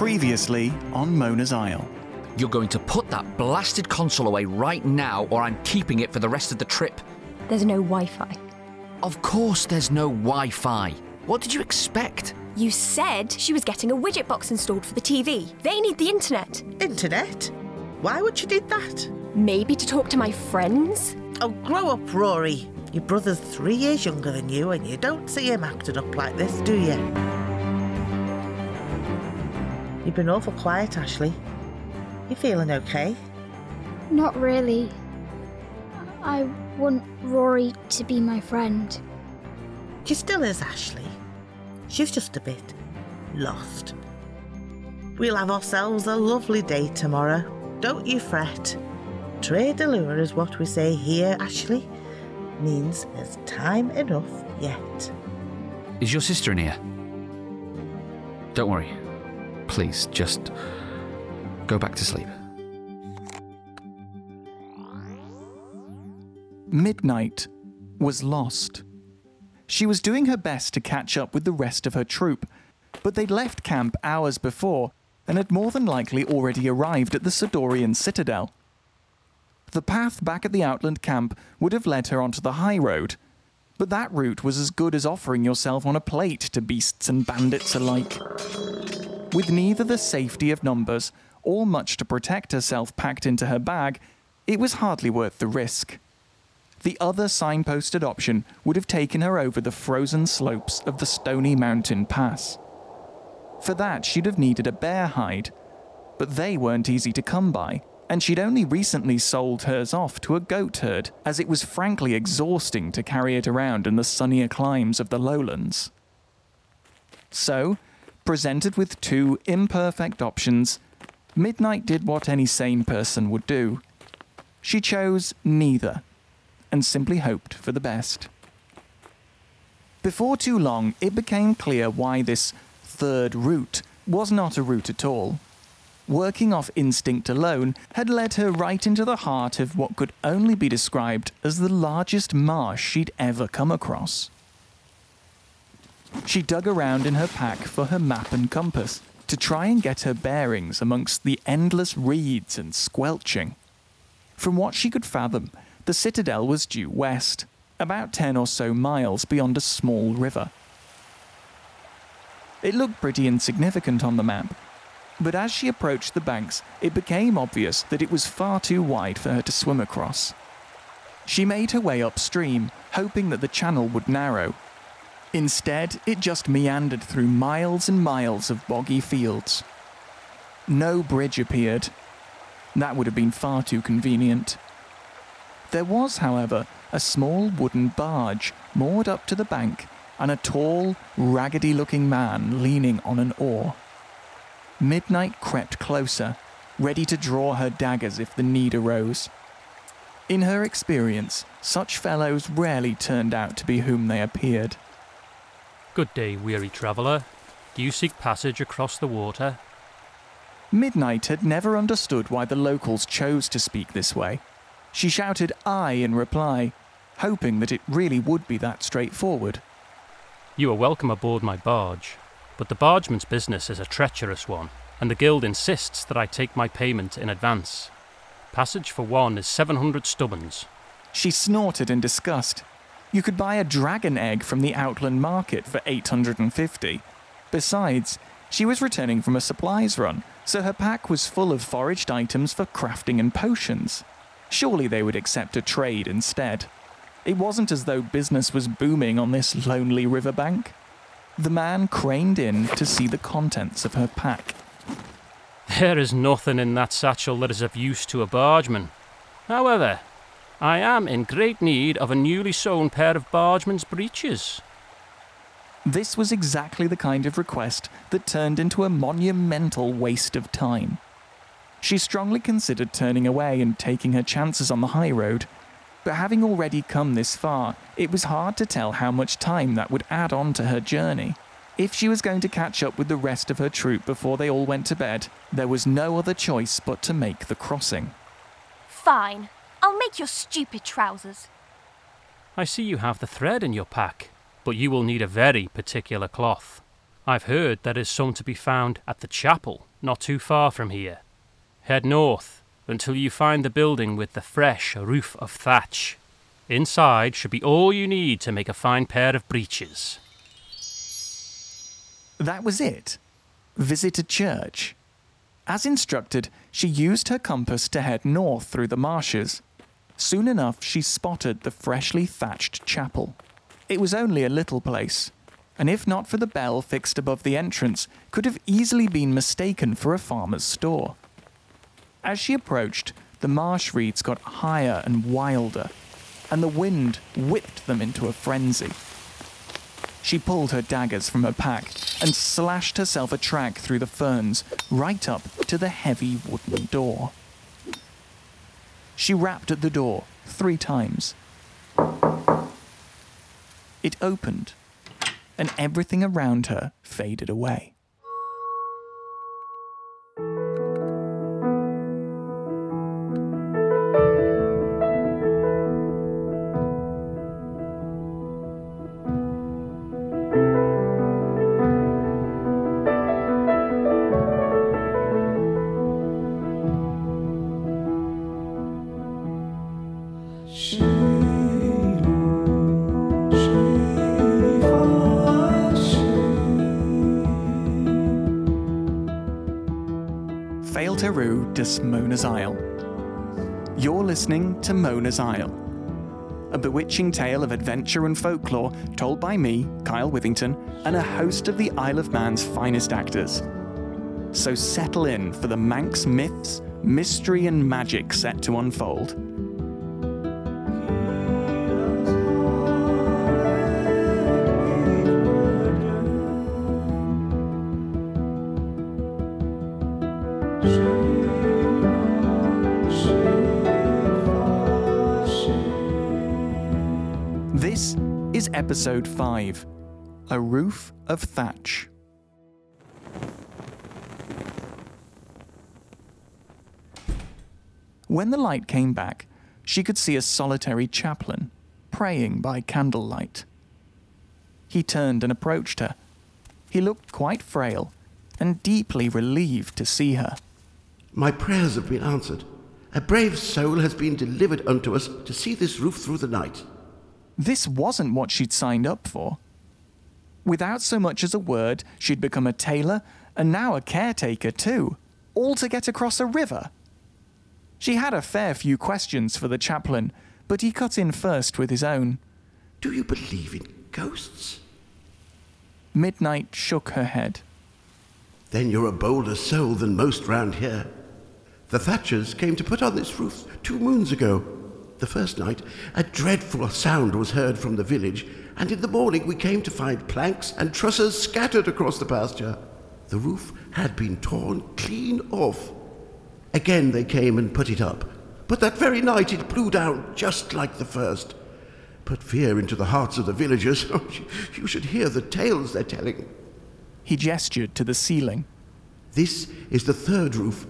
Previously on Mona's Isle. You're going to put that blasted console away right now, or I'm keeping it for the rest of the trip. There's no Wi Fi. Of course, there's no Wi Fi. What did you expect? You said she was getting a widget box installed for the TV. They need the internet. Internet? Why would she need that? Maybe to talk to my friends? Oh, grow up, Rory. Your brother's three years younger than you, and you don't see him acting up like this, do you? You've been awful quiet, Ashley. You feeling okay? Not really. I want Rory to be my friend. She still is, Ashley. She's just a bit lost. We'll have ourselves a lovely day tomorrow. Don't you fret. Traa dy liooar is what we say here, Ashley. Means there's time enough yet. Is your sister in here? Don't worry. Please, just go back to sleep. Midnight was lost. She was doing her best to catch up with the rest of her troop, but they'd left camp hours before and had more than likely already arrived at the Sidorian citadel. The path back at the Outland camp would have led her onto the high road, but that route was as good as offering yourself on a plate to beasts and bandits alike. With neither the safety of numbers or much to protect herself packed into her bag, it was hardly worth the risk. The other signposted option would have taken her over the frozen slopes of the Stony Mountain Pass. For that, she'd have needed a bear hide, but they weren't easy to come by, and she'd only recently sold hers off to a goat herd, as it was frankly exhausting to carry it around in the sunnier climes of the lowlands. So, presented with two imperfect options, Midnight did what any sane person would do. She chose neither and simply hoped for the best. Before too long, it became clear why this third route was not a route at all. Working off instinct alone had led her right into the heart of what could only be described as the largest marsh she'd ever come across. She dug around in her pack for her map and compass to try and get her bearings amongst the endless reeds and squelching. From what she could fathom, the citadel was due west, about 10 or so miles beyond a small river. It looked pretty insignificant on the map, but as she approached the banks, it became obvious that it was far too wide for her to swim across. She made her way upstream, hoping that the channel would narrow. Instead, it just meandered through miles and miles of boggy fields. No bridge appeared. That would have been far too convenient. There was, however, a small wooden barge moored up to the bank and a tall, raggedy looking man leaning on an oar. Midnight crept closer, ready to draw her daggers if the need arose. In her experience, such fellows rarely turned out to be whom they appeared. Good day, weary traveller. Do you seek passage across the water? Midnight had never understood why the locals chose to speak this way. She shouted aye in reply, hoping that it really would be that straightforward. You are welcome aboard my barge, but the bargeman's business is a treacherous one, and the guild insists that I take my payment in advance. Passage for one is 700 stubbins. She snorted in disgust. You could buy a dragon egg from the Outland market for 850. Besides, she was returning from a supplies run, so her pack was full of foraged items for crafting and potions. Surely they would accept a trade instead. It wasn't as though business was booming on this lonely riverbank. The man craned in to see the contents of her pack. There is nothing in that satchel that is of use to a bargeman. However, I am in great need of a newly sewn pair of bargeman's breeches. This was exactly the kind of request that turned into a monumental waste of time. She strongly considered turning away and taking her chances on the high road, but having already come this far, it was hard to tell how much time that would add on to her journey. If she was going to catch up with the rest of her troop before they all went to bed, there was no other choice but to make the crossing. Fine. I'll make your stupid trousers. I see you have the thread in your pack, but you will need a very particular cloth. I've heard there is some to be found at the chapel, not too far from here. Head north until you find the building with the fresh roof of thatch. Inside should be all you need to make a fine pair of breeches. That was it. Visit a church. As instructed, she used her compass to head north through the marshes. Soon enough, she spotted the freshly thatched chapel. It was only a little place, and if not for the bell fixed above the entrance, could have easily been mistaken for a farmer's store. As she approached, the marsh reeds got higher and wilder, and the wind whipped them into a frenzy. She pulled her daggers from her pack and slashed herself a track through the ferns right up to the heavy wooden door. She rapped at the door three times. It opened, and everything around her faded away. Listening to Mona's Isle, a bewitching tale of adventure and folklore told by me, Kyle Withington, and a host of the Isle of Man's finest actors. So settle in for the Manx myths, mystery, and magic set to unfold. Episode 5 A Roof of Thatch. When the light came back, she could see a solitary chaplain praying by candlelight. He turned and approached her. He looked quite frail and deeply relieved to see her. My prayers have been answered. A brave soul has been delivered unto us to see this roof through the night. This wasn't what she'd signed up for. Without so much as a word, she'd become a tailor and now a caretaker too, all to get across a river. She had a fair few questions for the chaplain, but he cut in first with his own. Do you believe in ghosts? Midnight shook her head. Then you're a bolder soul than most round here. The Thatchers came to put on this roof two moons ago. The first night, a dreadful sound was heard from the village, and in the morning we came to find planks and trusses scattered across the pasture. The roof had been torn clean off. Again they came and put it up, but that very night it blew down just like the first. Put fear into the hearts of the villagers. you should hear the tales they're telling. He gestured to the ceiling. This is the third roof.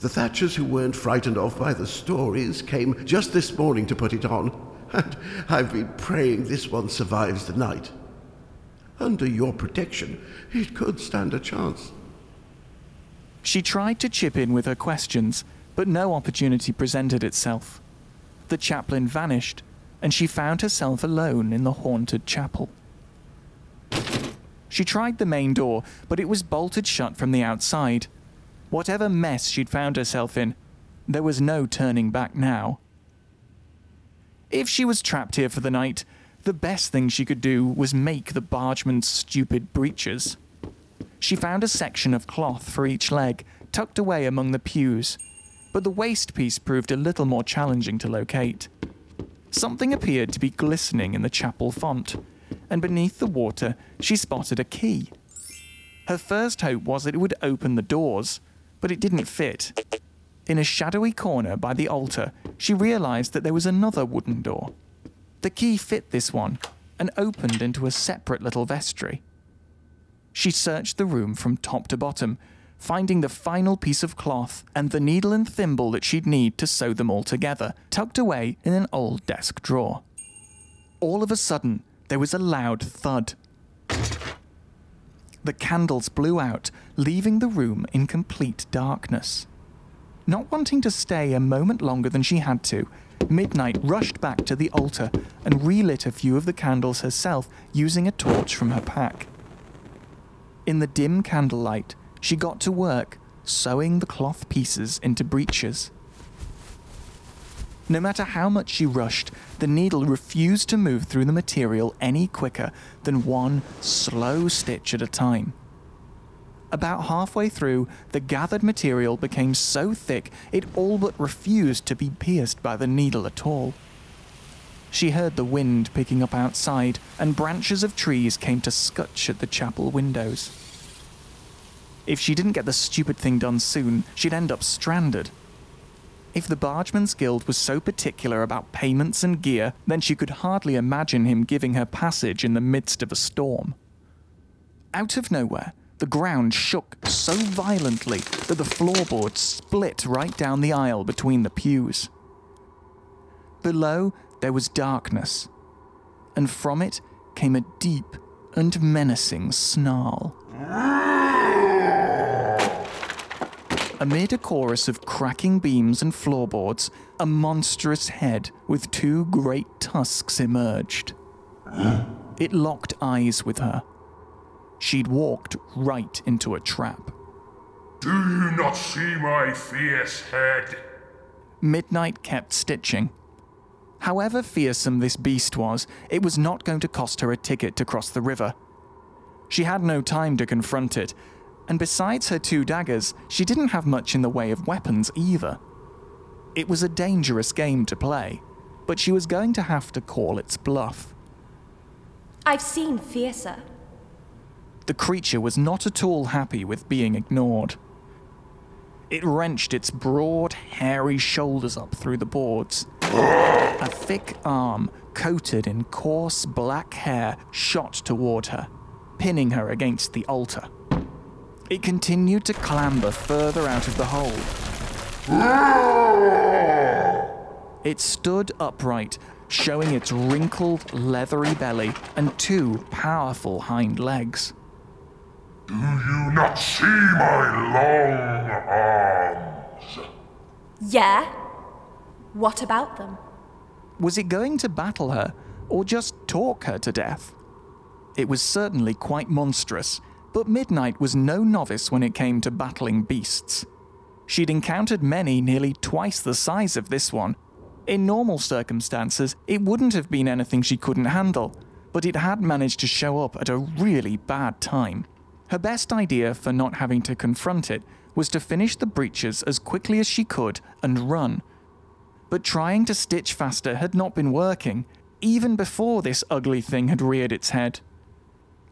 The Thatchers who weren't frightened off by the stories came just this morning to put it on, and I've been praying this one survives the night. Under your protection, it could stand a chance. She tried to chip in with her questions, but no opportunity presented itself. The chaplain vanished, and she found herself alone in the haunted chapel. She tried the main door, but it was bolted shut from the outside. Whatever mess she'd found herself in, there was no turning back now. If she was trapped here for the night, the best thing she could do was make the bargeman's stupid breeches. She found a section of cloth for each leg, tucked away among the pews, but the waist piece proved a little more challenging to locate. Something appeared to be glistening in the chapel font, and beneath the water she spotted a key. Her first hope was that it would open the doors, but it didn't fit. In a shadowy corner by the altar, she realized that there was another wooden door. The key fit this one and opened into a separate little vestry. She searched the room from top to bottom, finding the final piece of cloth and the needle and thimble that she'd need to sew them all together, tucked away in an old desk drawer. All of a sudden, there was a loud thud. The candles blew out, leaving the room in complete darkness. Not wanting to stay a moment longer than she had to, Midnight rushed back to the altar and relit a few of the candles herself using a torch from her pack. In the dim candlelight, she got to work sewing the cloth pieces into breeches. No matter how much she rushed, the needle refused to move through the material any quicker than one slow stitch at a time. About halfway through, the gathered material became so thick it all but refused to be pierced by the needle at all. She heard the wind picking up outside, and branches of trees came to scutch at the chapel windows. If she didn't get the stupid thing done soon, she'd end up stranded. If the Bargeman's Guild was so particular about payments and gear, then she could hardly imagine him giving her passage in the midst of a storm. Out of nowhere, the ground shook so violently that the floorboards split right down the aisle between the pews. Below, there was darkness, and from it came a deep and menacing snarl. Ah! Amid a chorus of cracking beams and floorboards, a monstrous head with two great tusks emerged. It locked eyes with her. She'd walked right into a trap. Do you not see my fierce head? Midnight kept stitching. However fearsome this beast was, it was not going to cost her a ticket to cross the river. She had no time to confront it, and besides her two daggers, she didn't have much in the way of weapons either. It was a dangerous game to play, but she was going to have to call its bluff. I've seen fiercer. The creature was not at all happy with being ignored. It wrenched its broad, hairy shoulders up through the boards. A thick arm, coated in coarse black hair, shot toward her, pinning her against the altar. It continued to clamber further out of the hole. It stood upright, showing its wrinkled, leathery belly and two powerful hind legs. Do you not see my long arms? Yeah? What about them? Was it going to battle her, or just talk her to death? It was certainly quite monstrous, but Midnight was no novice when it came to battling beasts. She'd encountered many nearly twice the size of this one. In normal circumstances, it wouldn't have been anything she couldn't handle, but it had managed to show up at a really bad time. Her best idea for not having to confront it was to finish the breeches as quickly as she could and run. But trying to stitch faster had not been working, even before this ugly thing had reared its head.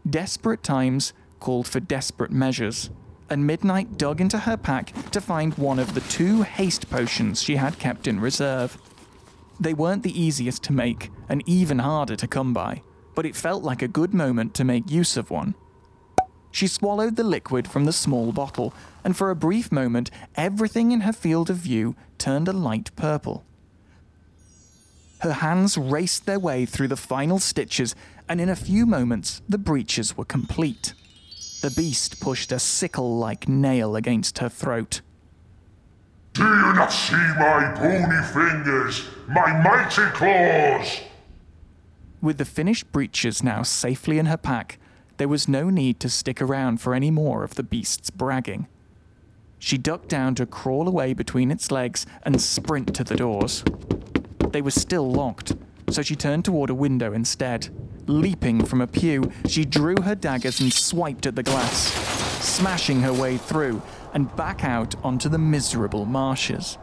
Desperate times called for desperate measures, and Midnight dug into her pack to find one of the two haste potions she had kept in reserve. They weren't the easiest to make, and even harder to come by, but it felt like a good moment to make use of one. She swallowed the liquid from the small bottle, and for a brief moment, everything in her field of view turned a light purple. Her hands raced their way through the final stitches, and in a few moments, the breeches were complete. The beast pushed a sickle like nail against her throat. Do you not see my bony fingers, my mighty claws? With the finished breeches now safely in her pack, there was no need to stick around for any more of the beast's bragging. She ducked down to crawl away between its legs and sprint to the doors. They were still locked, so she turned toward a window instead. Leaping from a pew, she drew her daggers and swiped at the glass, smashing her way through and back out onto the miserable marshes.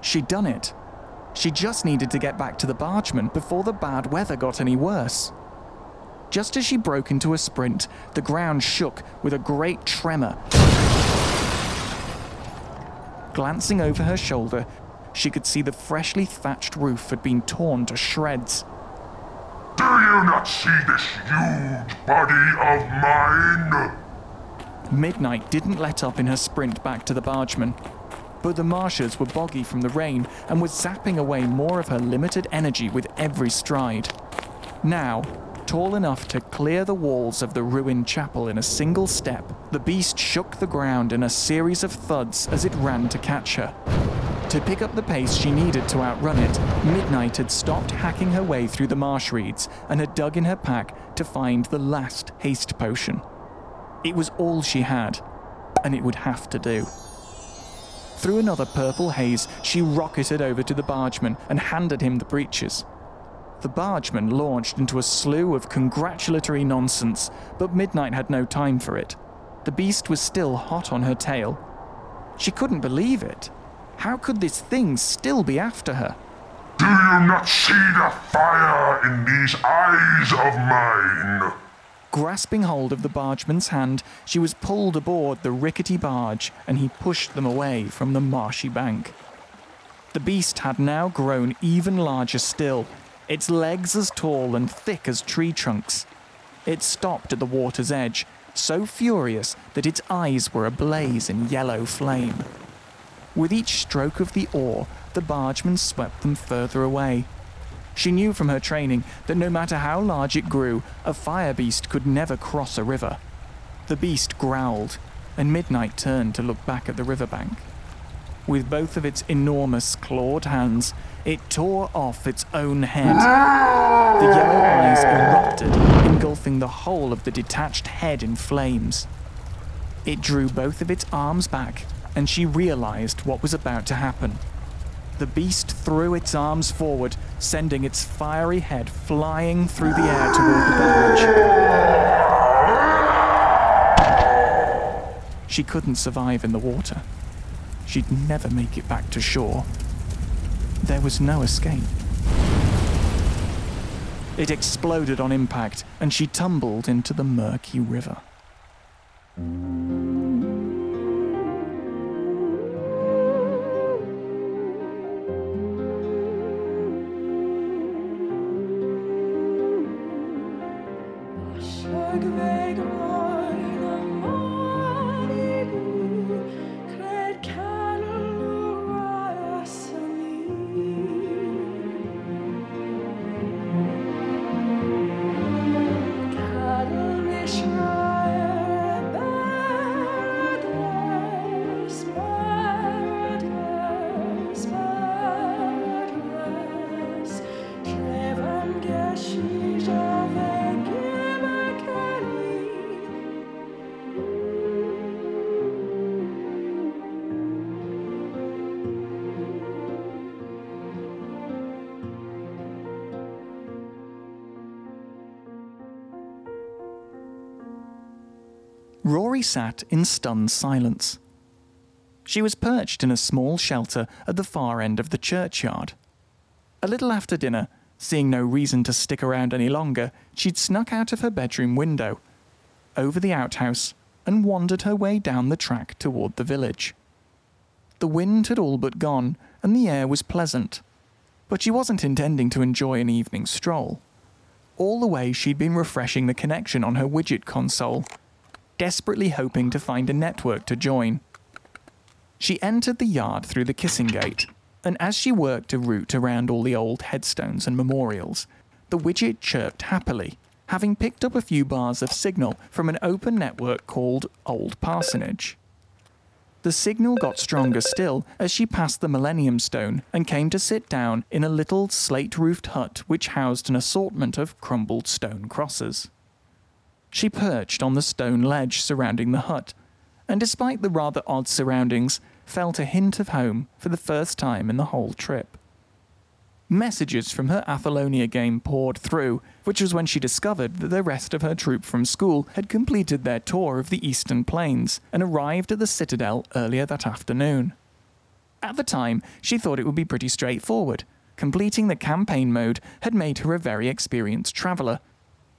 She'd done it. She just needed to get back to the bargeman before the bad weather got any worse. Just as she broke into a sprint, the ground shook with a great tremor. Glancing over her shoulder, she could see the freshly thatched roof had been torn to shreds. Do you not see this huge body of mine? Midnight didn't let up in her sprint back to the bargeman, but the marshes were boggy from the rain and was zapping away more of her limited energy with every stride. Now, tall enough to clear the walls of the ruined chapel in a single step, the beast shook the ground in a series of thuds as it ran to catch her. To pick up the pace she needed to outrun it, Midnight had stopped hacking her way through the marsh reeds and had dug in her pack to find the last haste potion. It was all she had, and it would have to do. Through another purple haze, she rocketed over to the bargeman and handed him the breeches. The bargeman launched into a slew of congratulatory nonsense, but Midnight had no time for it. The beast was still hot on her tail. She couldn't believe it. How could this thing still be after her? Do you not see the fire in these eyes of mine? Grasping hold of the bargeman's hand, she was pulled aboard the rickety barge and he pushed them away from the marshy bank. The beast had now grown even larger still, its legs as tall and thick as tree trunks. It stopped at the water's edge, so furious that its eyes were ablaze in yellow flame. With each stroke of the oar, the bargeman swept them further away. She knew from her training that no matter how large it grew, a fire beast could never cross a river. The beast growled, and Midnight turned to look back at the riverbank. With both of its enormous clawed hands, it tore off its own head. The yellow eyes erupted, engulfing the whole of the detached head in flames. It drew both of its arms back and she realized what was about to happen. The beast threw its arms forward, sending its fiery head flying through the air toward the barge. She couldn't survive in the water. She'd never make it back to shore. There was no escape. It exploded on impact, and she tumbled into the murky river. Rory sat in stunned silence. She was perched in a small shelter at the far end of the churchyard. A little after dinner, seeing no reason to stick around any longer, she'd snuck out of her bedroom window, over the outhouse, and wandered her way down the track toward the village. The wind had all but gone, and the air was pleasant, but she wasn't intending to enjoy an evening stroll. All the way, she'd been refreshing the connection on her widget console, desperately hoping to find a network to join. She entered the yard through the kissing gate, and as she worked a route around all the old headstones and memorials, the widget chirped happily, having picked up a few bars of signal from an open network called Old Parsonage. The signal got stronger still as she passed the Millennium Stone and came to sit down in a little slate roofed hut which housed an assortment of crumbled stone crosses. She perched on the stone ledge surrounding the hut, and despite the rather odd surroundings, felt a hint of home for the first time in the whole trip. Messages from her Athalonia game poured through, which was when she discovered that the rest of her troop from school had completed their tour of the Eastern Plains and arrived at the Citadel earlier that afternoon. At the time, she thought it would be pretty straightforward. Completing the campaign mode had made her a very experienced traveller,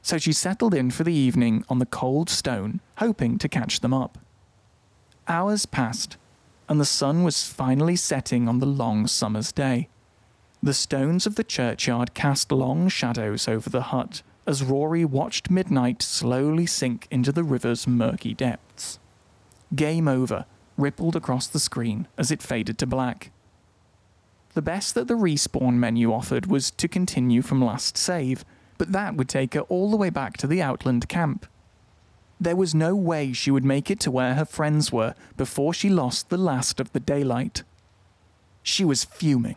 so she settled in for the evening on the cold stone, hoping to catch them up. Hours passed, and the sun was finally setting on the long summer's day. The stones of the churchyard cast long shadows over the hut as Rory watched midnight slowly sink into the river's murky depths. Game over rippled across the screen as it faded to black. The best that the respawn menu offered was to continue from last save, but that would take her all the way back to the Outland camp. There was no way she would make it to where her friends were before she lost the last of the daylight. She was fuming.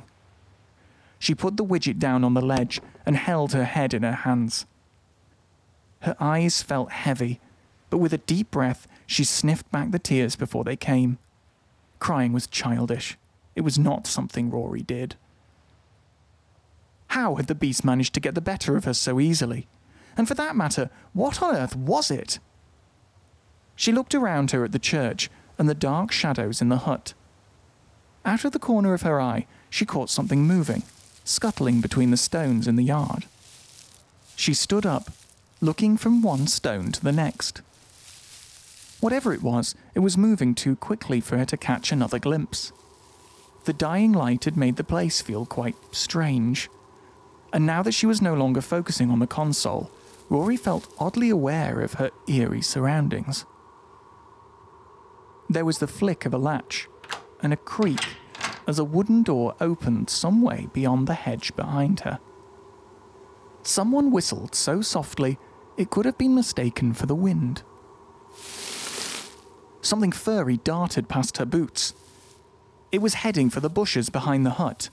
She put the widget down on the ledge and held her head in her hands. Her eyes felt heavy, but with a deep breath, she sniffed back the tears before they came. Crying was childish. It was not something Rory did. How had the beast managed to get the better of her so easily? And for that matter, what on earth was it? She looked around her at the church and the dark shadows in the hut. Out of the corner of her eye, she caught something moving, scuttling between the stones in the yard. She stood up, looking from one stone to the next. Whatever it was, it was moving too quickly for her to catch another glimpse. The dying light had made the place feel quite strange. And now that she was no longer focusing on the console, Rory felt oddly aware of her eerie surroundings. There was the flick of a latch and a creak as a wooden door opened some way beyond the hedge behind her. Someone whistled so softly it could have been mistaken for the wind. Something furry darted past her boots. It was heading for the bushes behind the hut.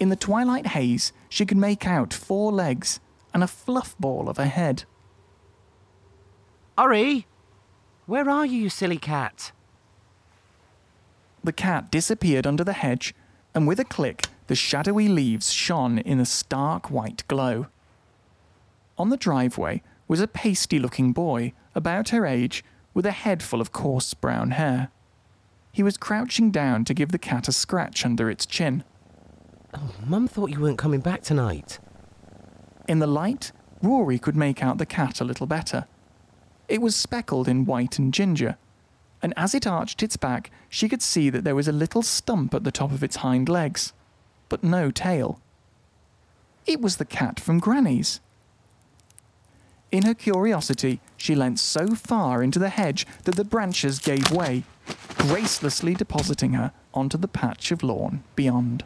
In the twilight haze, she could make out four legs and a fluff ball of a head. Ori! Where are you, you silly cat? The cat disappeared under the hedge, and with a click, the shadowy leaves shone in a stark white glow. On the driveway was a pasty looking boy, about her age, with a head full of coarse brown hair. He was crouching down to give the cat a scratch under its chin. Oh, Mum thought you weren't coming back tonight. In the light, Rory could make out the cat a little better. It was speckled in white and ginger, and as it arched its back, she could see that there was a little stump at the top of its hind legs, but no tail. It was the cat from Granny's. In her curiosity, she leant so far into the hedge that the branches gave way, gracelessly depositing her onto the patch of lawn beyond.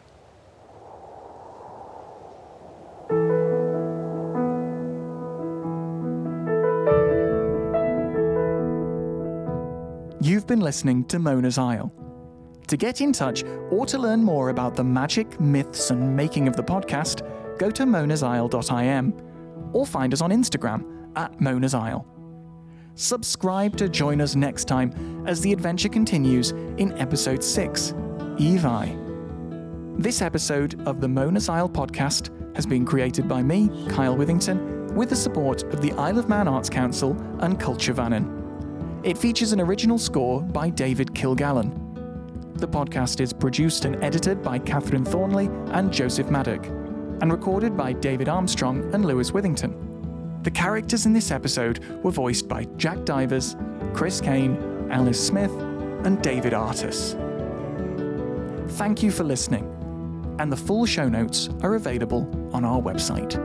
Been listening to Mona's Isle. To get in touch or to learn more about the magic, myths, and making of the podcast, go to monasisle.im or find us on Instagram at Mona's Isle. Subscribe to join us next time as the adventure continues in episode 6 Evi. This episode of the Mona's Isle podcast has been created by me, Kyle Withington, with the support of the Isle of Man Arts Council and Culture Vannin. It features an original score by David Kilgallen. The podcast is produced and edited by Catherine Thornley and Joseph Maddock, and recorded by David Armstrong and Lewis Withington. The characters in this episode were voiced by Jack Divers, Chris Kane, Alice Smith, and David Artis. Thank you for listening, and the full show notes are available on our website.